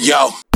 Yo.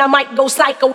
I might go psycho.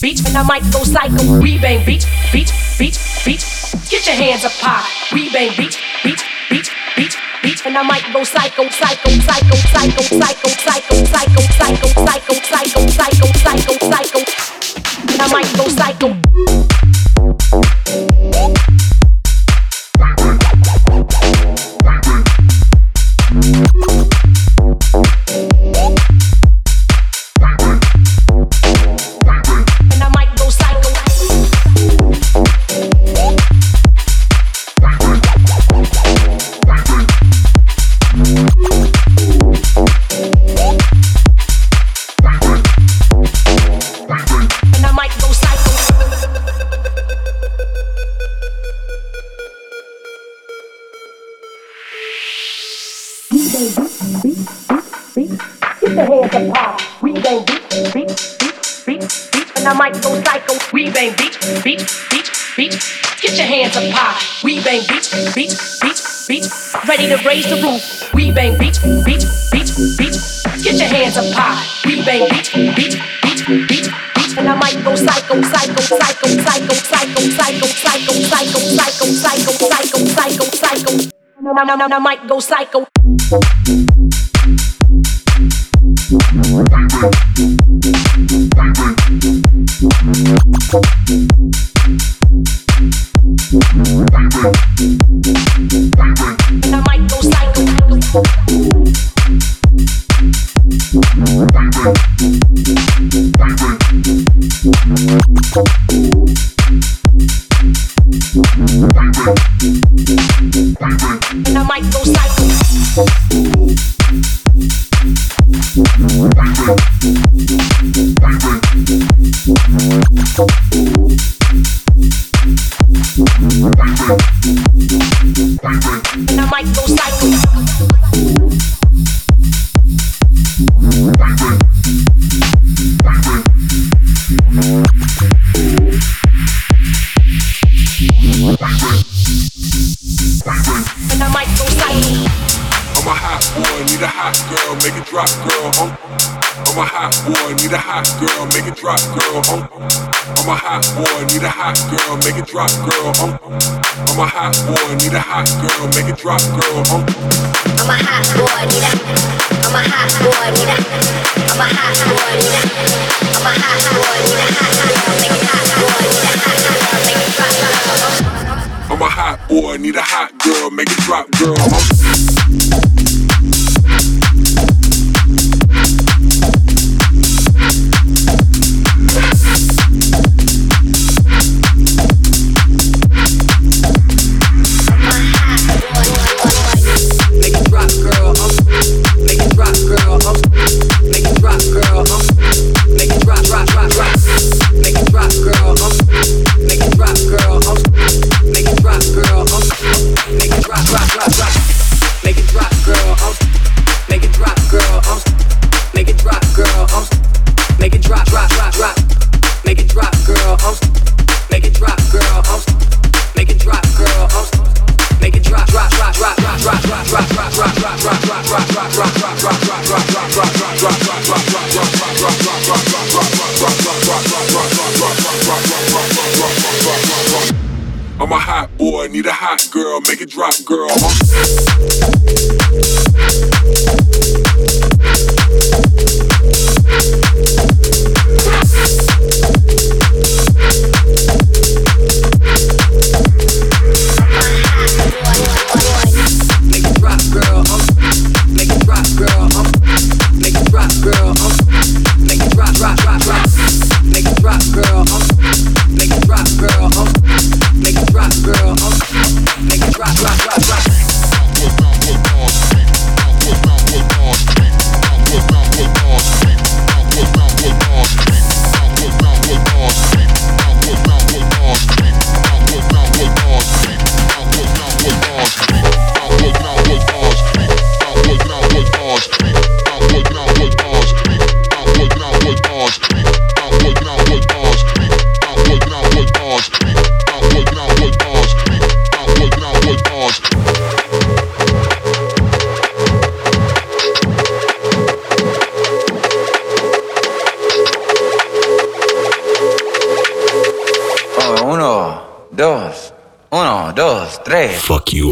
and I might go psycho. We bang beat, beat, beat, beat. Get your hands up high. We bang beat, beat, beat, beat, beat, and I might go psycho, psycho, psycho, psycho, psycho, psycho, psycho, psycho, psycho, psycho. I might go psycho. Thank you. And I might go psycho. girl, make it drop, girl. Un, dos, tres. Fuck you.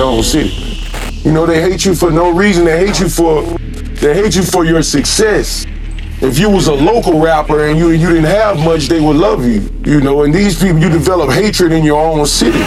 their own city. You know, they hate you for no reason. They hate you for they hate you for your success. If you was a local rapper and you you didn't have much, they would love you. You know, and these people you develop hatred in your own city.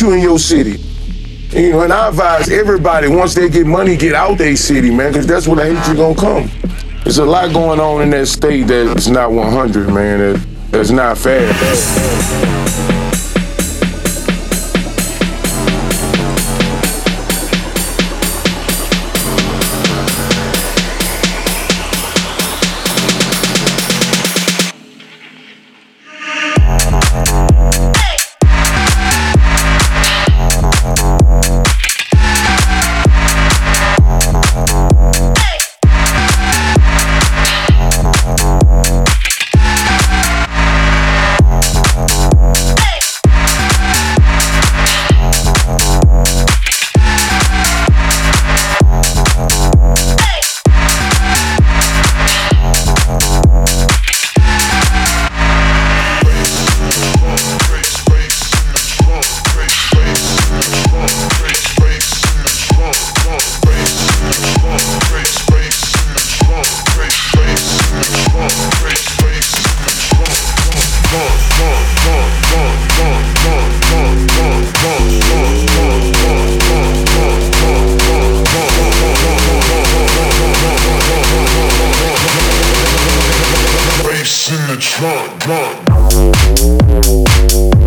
You in your city. You know, and I advise everybody once they get money, get out their city, man, because that's where the hatred gonna come. There's a lot going on in that state that's not 100, man. That, that's not fair. Bass in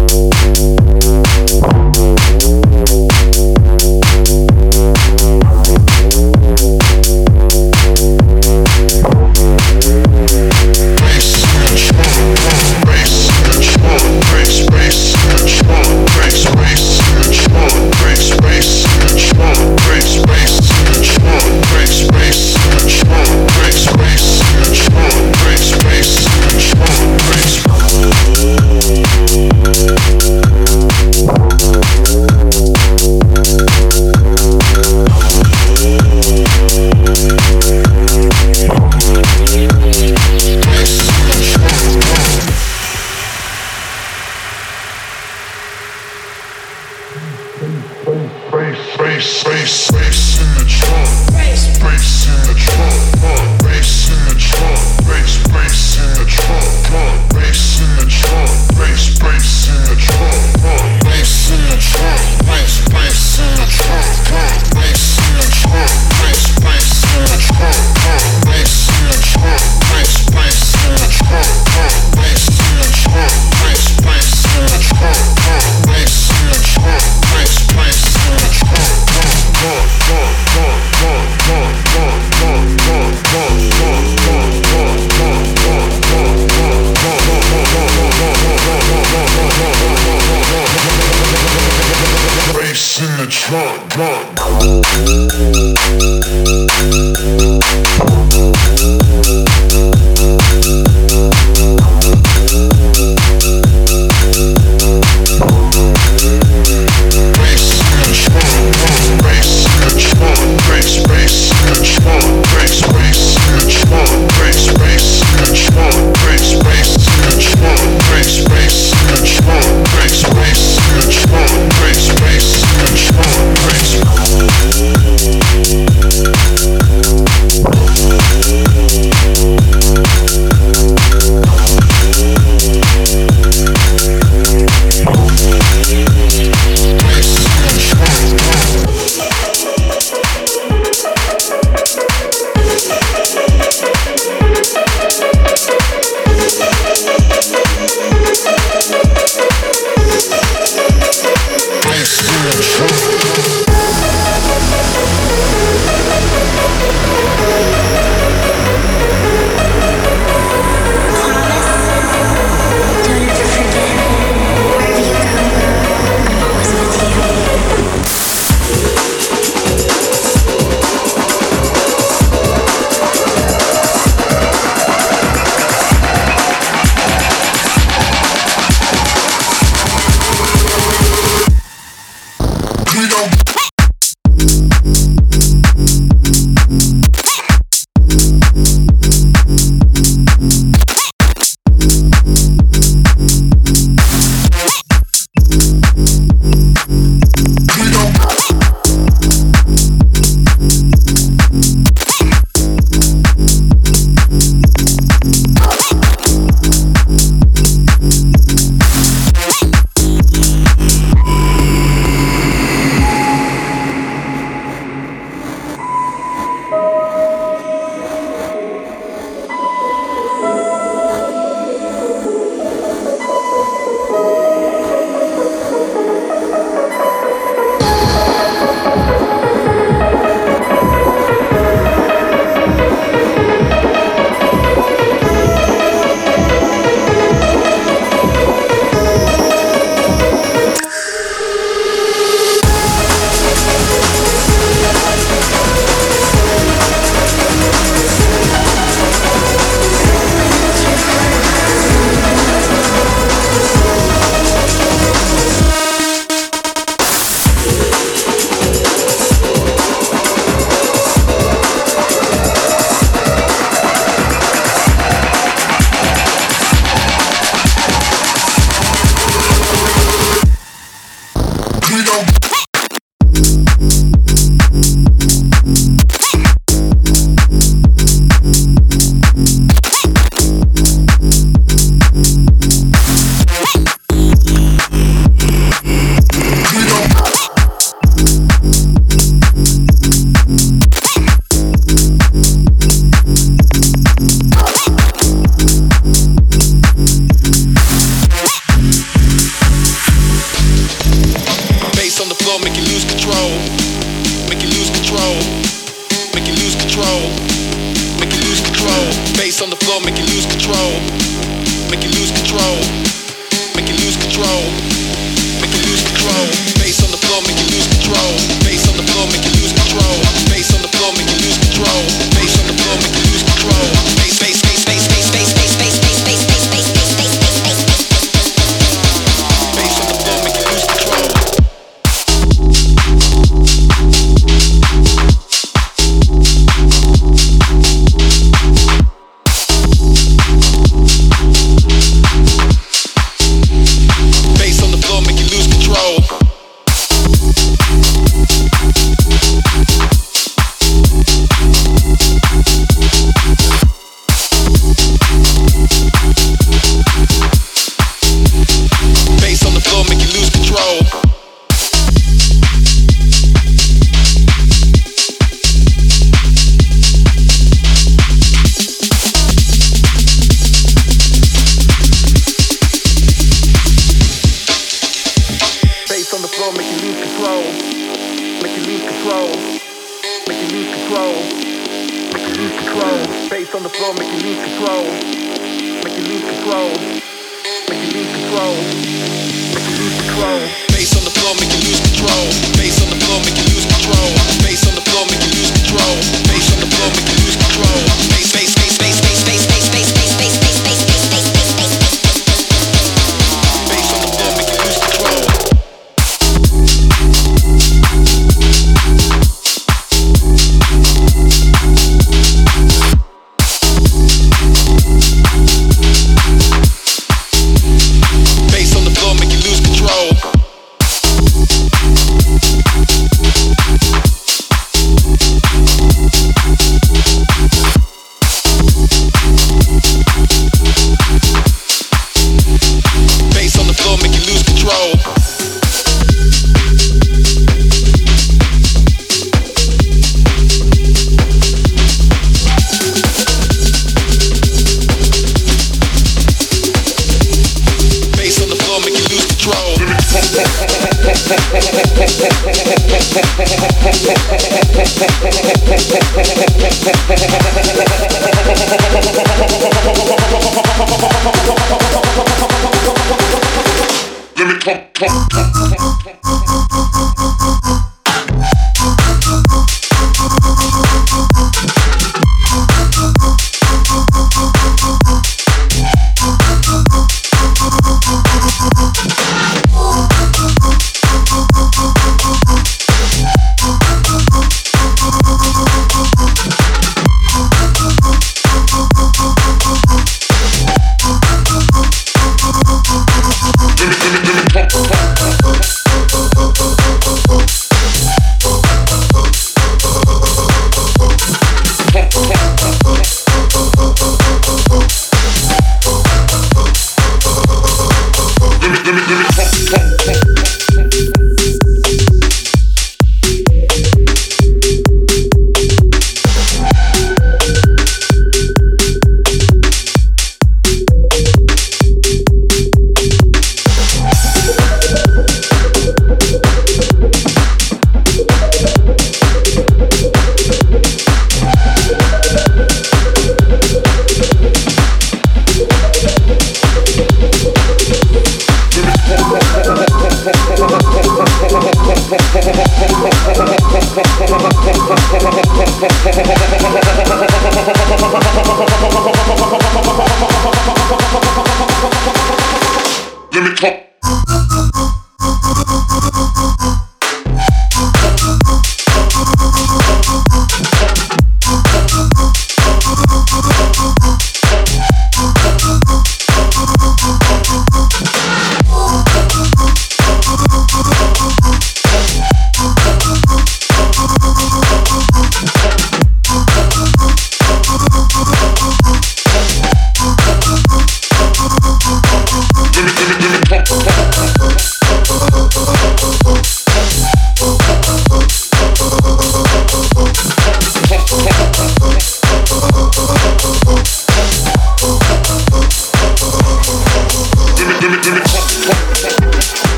Yeah.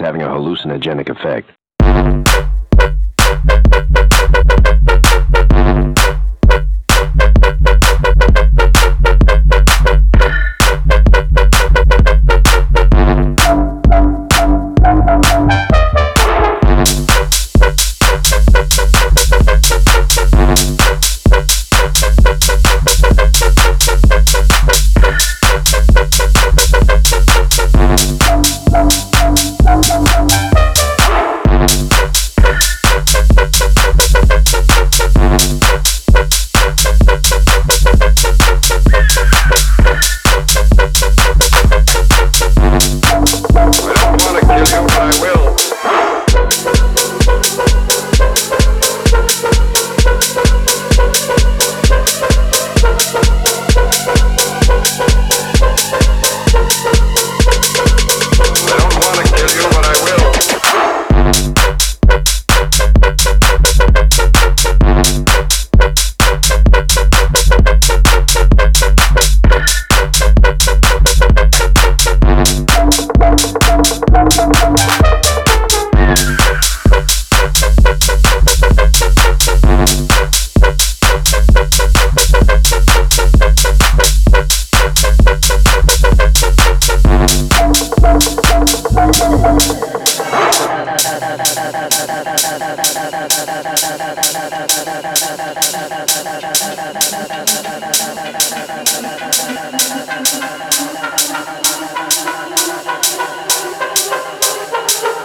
Hallucinogenic effect. thank you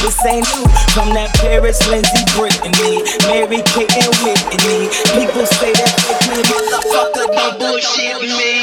this ain't new. From that Paris, Lindsay, Britney, Mary Kate, and Whitney. People say that fake me, motherfucker, don't bullshit me.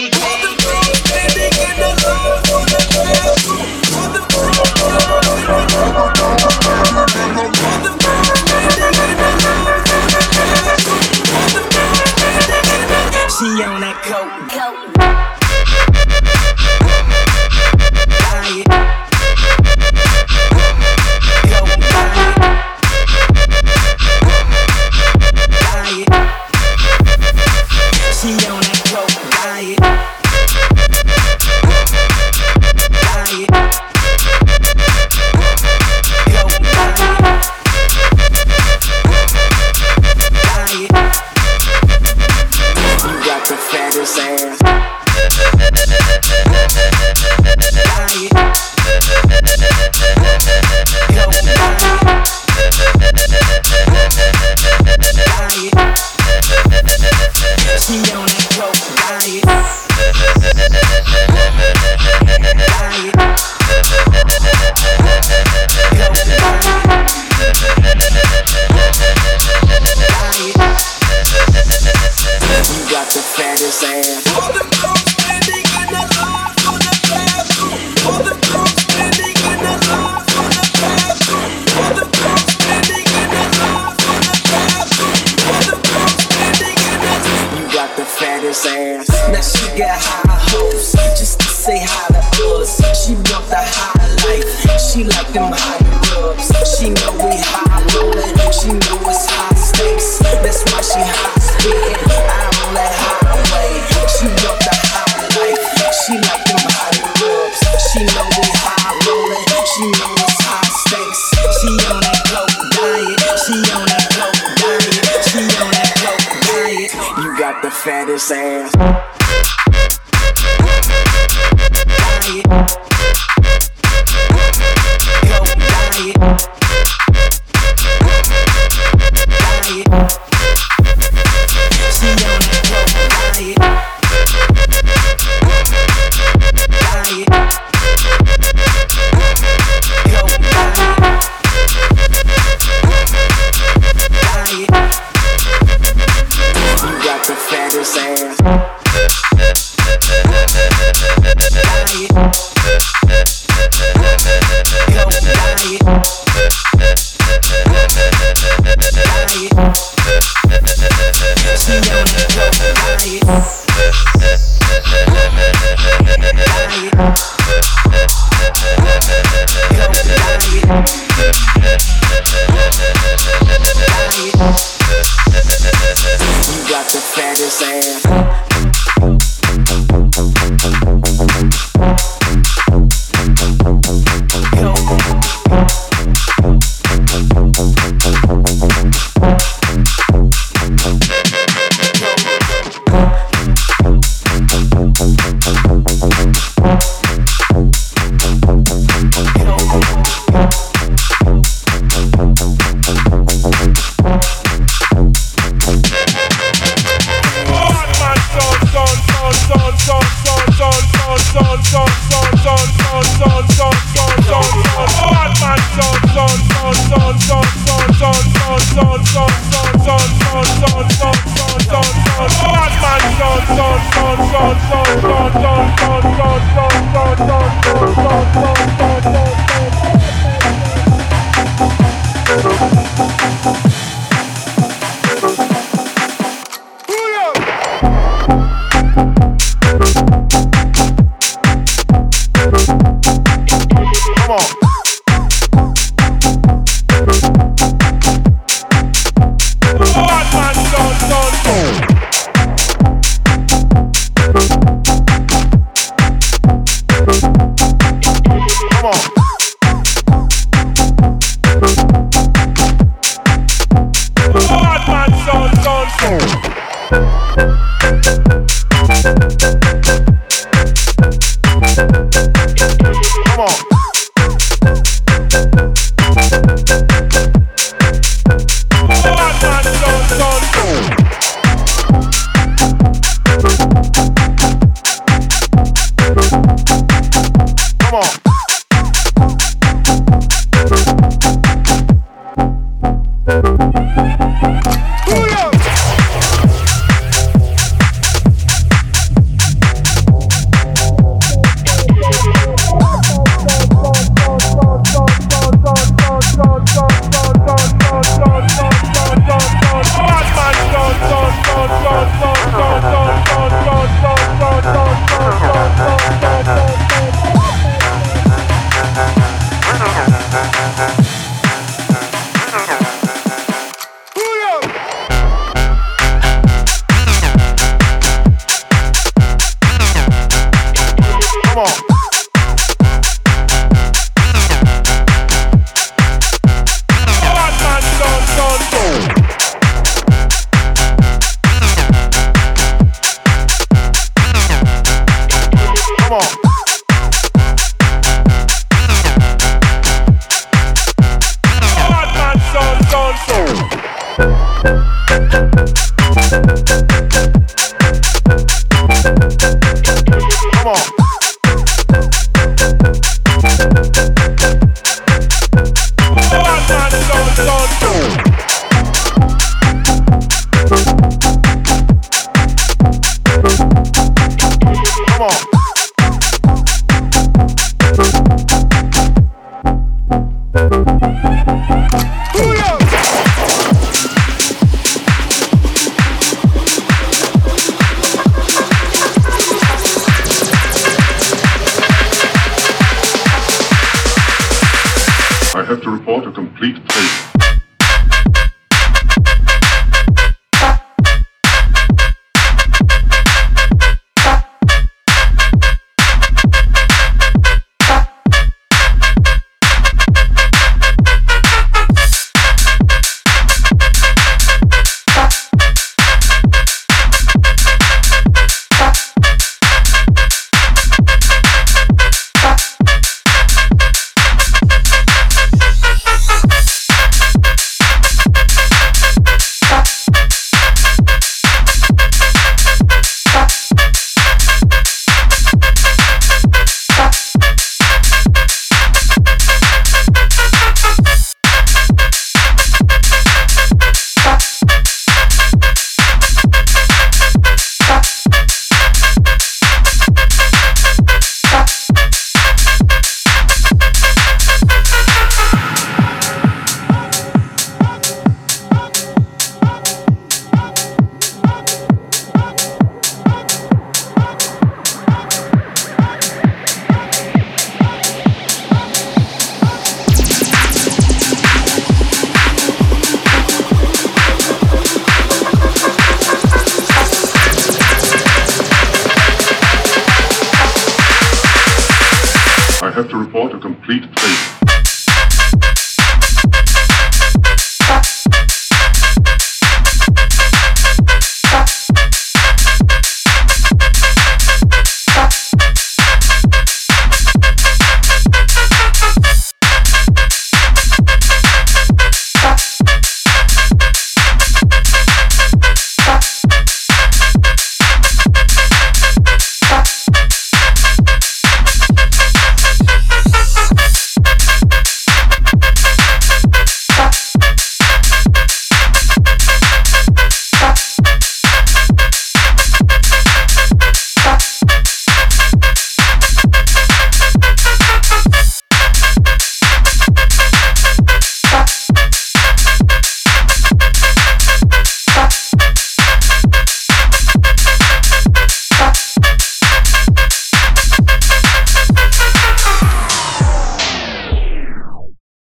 his ass.